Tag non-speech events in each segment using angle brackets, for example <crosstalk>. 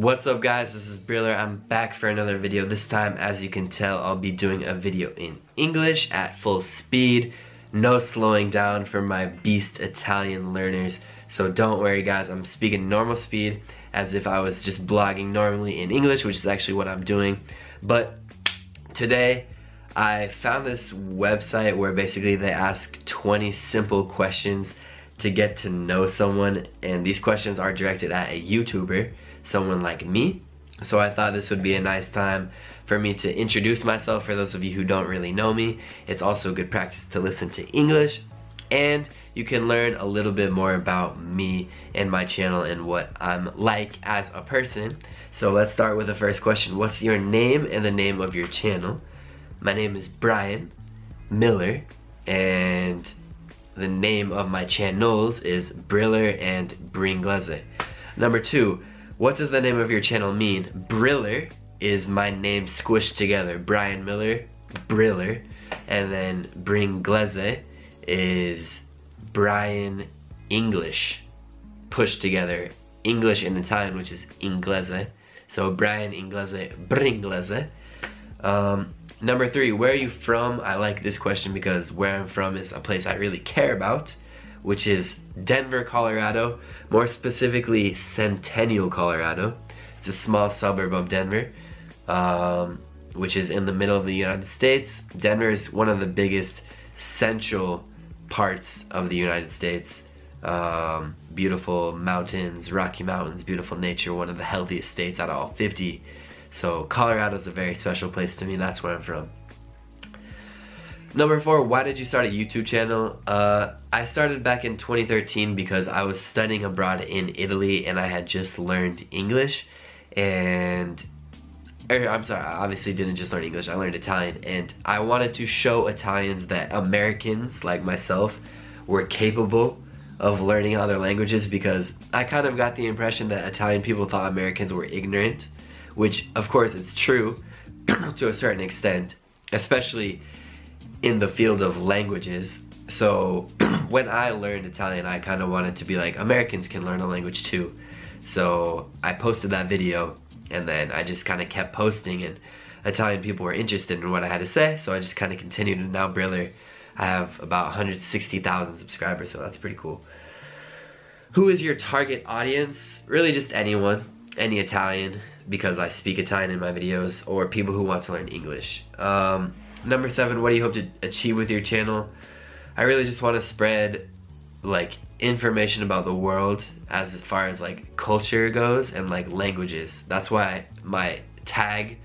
What's up guys, this is Briller. I'm back for another video. This time, as you can tell, I'll be doing a video in English at full speed. No slowing down for my beast Italian learners. So don't worry guys, I'm speaking normal speed as if I was just blogging normally in English, which is actually what I'm doing. But today, I found this website where basically they ask 20 simple questions to get to know someone and these questions are directed at a YouTuber someone like me. So I thought this would be a nice time for me to introduce myself for those of you who don't really know me. It's also good practice to listen to English and you can learn a little bit more about me and my channel and what I'm like as a person. So let's start with the first question. What's your name and the name of your channel? My name is Brian Miller and the name of my channels is Briller and Bringlese. Number two, what does the name of your channel mean? Briller is my name squished together. Brian Miller, Briller. And then Bringlese is Brian English pushed together. English in Italian, which is Inglese. So Brian Inglese, Bringlese. Um, number three, where are you from? I like this question because where I'm from is a place I really care about which is Denver, Colorado, more specifically Centennial, Colorado. It's a small suburb of Denver, um, which is in the middle of the United States. Denver is one of the biggest central parts of the United States. Um, beautiful mountains, Rocky Mountains, beautiful nature, one of the healthiest states out of all 50. So Colorado is a very special place to me. That's where I'm from. Number four, why did you start a YouTube channel? Uh, I started back in 2013 because I was studying abroad in Italy and I had just learned English and er, I'm sorry, I obviously didn't just learn English, I learned Italian and I wanted to show Italians that Americans like myself were capable of learning other languages because I kind of got the impression that Italian people thought Americans were ignorant, which of course it's true <clears throat> to a certain extent, especially in the field of languages. So <clears throat> when I learned Italian, I kind of wanted to be like, Americans can learn a language too. So I posted that video and then I just kind of kept posting and Italian people were interested in what I had to say. So I just kind of continued and now Briller, I have about 160,000 subscribers. So that's pretty cool. Who is your target audience? Really just anyone, any Italian because I speak Italian in my videos or people who want to learn English. Um, Number seven, what do you hope to achieve with your channel? I really just want to spread like information about the world as far as like culture goes and like languages. That's why my tag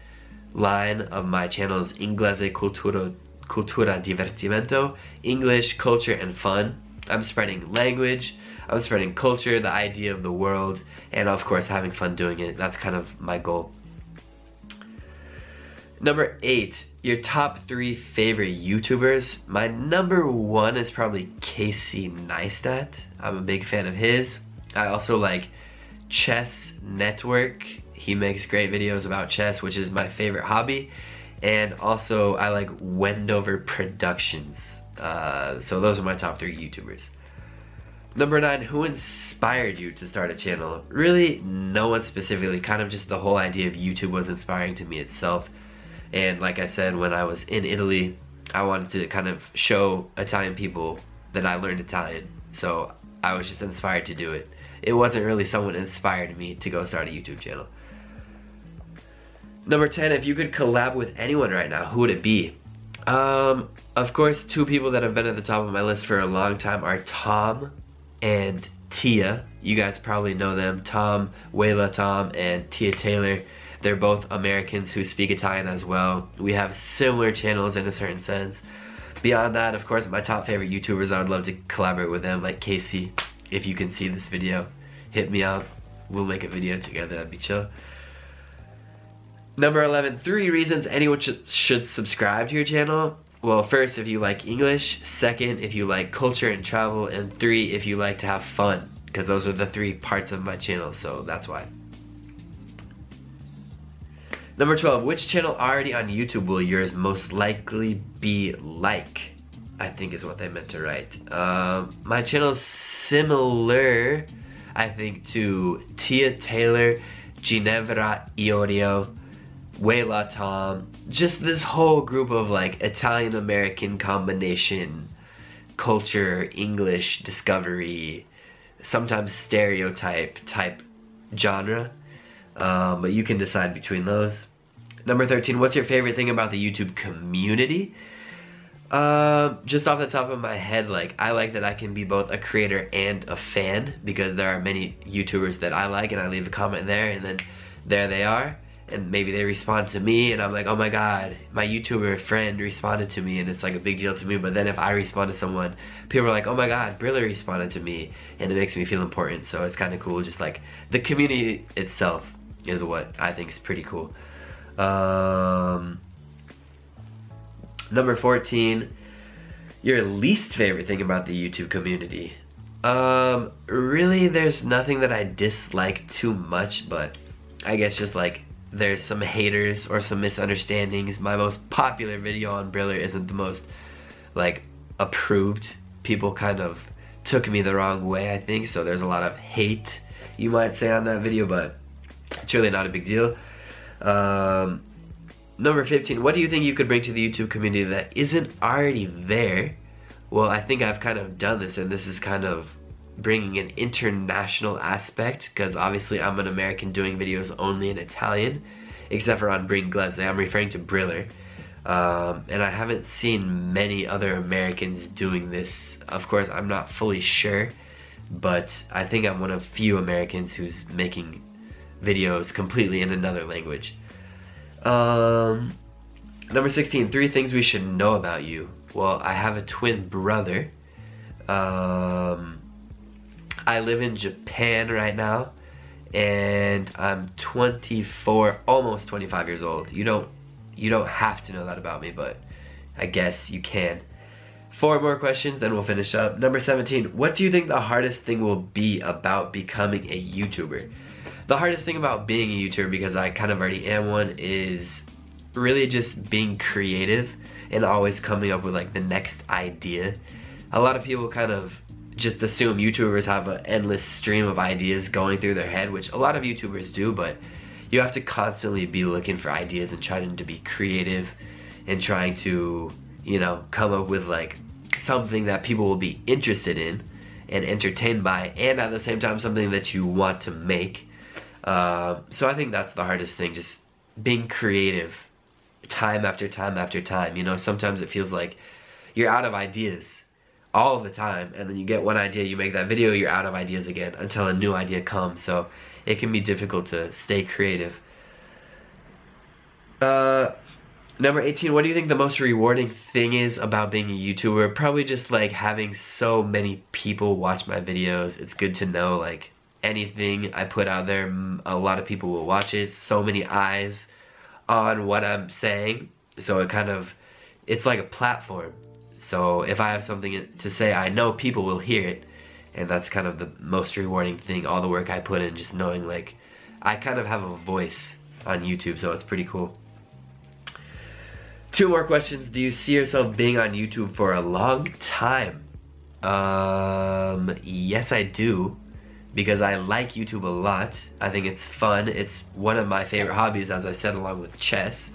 line of my channel is Inglese Cultura, Cultura Divertimento, English, culture, and fun. I'm spreading language, I'm spreading culture, the idea of the world, and of course having fun doing it. That's kind of my goal. Number eight, your top three favorite YouTubers. My number one is probably Casey Neistat. I'm a big fan of his. I also like Chess Network. He makes great videos about chess, which is my favorite hobby. And also, I like Wendover Productions. Uh, so those are my top three YouTubers. Number nine, who inspired you to start a channel? Really, no one specifically. Kind of just the whole idea of YouTube was inspiring to me itself. And like I said, when I was in Italy, I wanted to kind of show Italian people that I learned Italian. So I was just inspired to do it. It wasn't really someone inspired me to go start a YouTube channel. Number 10, if you could collab with anyone right now, who would it be? Um, of course, two people that have been at the top of my list for a long time are Tom and Tia. You guys probably know them. Tom, Wayla Tom, and Tia Taylor. They're both Americans who speak Italian as well. We have similar channels in a certain sense. Beyond that, of course, my top favorite YouTubers, I would love to collaborate with them, like Casey. If you can see this video, hit me up. We'll make a video together, that'd be chill. Number 11, three reasons anyone should, should subscribe to your channel. Well, first, if you like English. Second, if you like culture and travel. And three, if you like to have fun. Because those are the three parts of my channel, so that's why. Number 12, which channel already on YouTube will yours most likely be like? I think is what they meant to write. Uh, my channel is similar, I think, to Tia Taylor Ginevra Iorio, Wayla Tom, just this whole group of like Italian American combination, culture, English discovery, sometimes stereotype type genre. Um, but you can decide between those. Number 13, what's your favorite thing about the YouTube community? Uh, just off the top of my head, like I like that I can be both a creator and a fan because there are many YouTubers that I like and I leave a comment there and then there they are and maybe they respond to me and I'm like, oh my god, my YouTuber friend responded to me and it's like a big deal to me. But then if I respond to someone, people are like, oh my god, Briller responded to me and it makes me feel important. So it's kind of cool. Just like the community itself is what I think is pretty cool. Um, number 14, your least favorite thing about the YouTube community. Um, really, there's nothing that I dislike too much, but I guess just like there's some haters or some misunderstandings. My most popular video on Briller isn't the most like approved. People kind of took me the wrong way, I think, so there's a lot of hate, you might say, on that video, but it's really not a big deal. Um, number 15, what do you think you could bring to the YouTube community that isn't already there? Well, I think I've kind of done this, and this is kind of bringing an international aspect because obviously I'm an American doing videos only in Italian except for on Bringlese. I'm referring to Briller. Um, and I haven't seen many other Americans doing this. Of course, I'm not fully sure, but I think I'm one of few Americans who's making videos completely in another language. Um, number 16, three things we should know about you. Well, I have a twin brother. Um, I live in Japan right now and I'm 24, almost 25 years old. You don't you don't have to know that about me, but I guess you can. Four more questions, then we'll finish up. Number 17, what do you think the hardest thing will be about becoming a YouTuber? The hardest thing about being a YouTuber, because I kind of already am one, is really just being creative and always coming up with like the next idea. A lot of people kind of just assume YouTubers have an endless stream of ideas going through their head, which a lot of YouTubers do, but you have to constantly be looking for ideas and trying to be creative and trying to, you know, come up with like something that people will be interested in and entertained by, and at the same time, something that you want to make. Uh, so I think that's the hardest thing, just being creative time after time after time. You know, sometimes it feels like you're out of ideas all the time and then you get one idea you make that video you're out of ideas again until a new idea comes. So it can be difficult to stay creative. Uh number 18 what do you think the most rewarding thing is about being a youtuber? Probably just like having so many people watch my videos. It's good to know like anything i put out there a lot of people will watch it so many eyes on what i'm saying so it kind of it's like a platform so if I have something to say, I know people will hear it. And that's kind of the most rewarding thing, all the work I put in, just knowing like, I kind of have a voice on YouTube, so it's pretty cool. Two more questions. Do you see yourself being on YouTube for a long time? Um, yes I do. Because I like YouTube a lot. I think it's fun. It's one of my favorite hobbies, as I said, along with chess.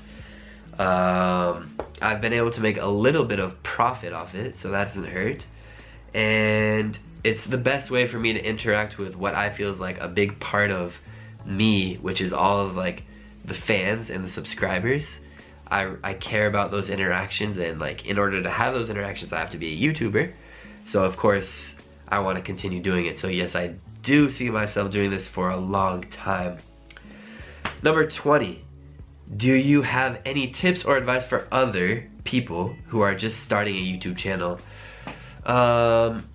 Um, I've been able to make a little bit of profit off it, so that doesn't hurt. And it's the best way for me to interact with what I feel is like a big part of me, which is all of like the fans and the subscribers. I, I care about those interactions and like in order to have those interactions I have to be a YouTuber. So of course I want to continue doing it. So yes, I do see myself doing this for a long time. Number 20, do you have any tips or advice for other people who are just starting a YouTube channel? Um,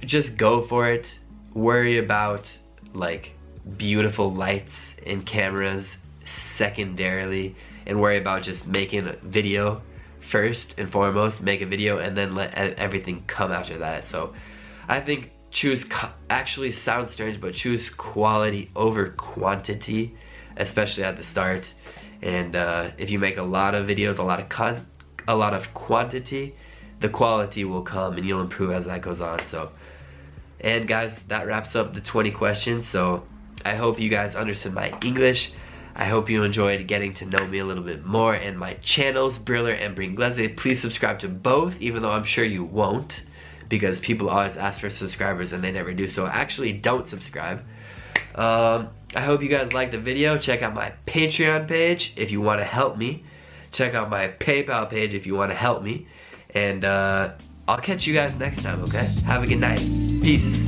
just go for it. Worry about like beautiful lights and cameras secondarily and worry about just making a video first and foremost make a video and then let everything come after that so I think choose actually sounds strange but choose quality over quantity especially at the start and uh, if you make a lot of videos a lot of con a lot of quantity the quality will come and you'll improve as that goes on so and guys that wraps up the 20 questions so I hope you guys understood my English. I hope you enjoyed getting to know me a little bit more and my channels, Briller and Bringlese. Please subscribe to both, even though I'm sure you won't, because people always ask for subscribers and they never do. So actually don't subscribe. Um, I hope you guys liked the video. Check out my Patreon page if you want to help me. Check out my PayPal page if you want to help me. And uh, I'll catch you guys next time, okay? Have a good night. Peace.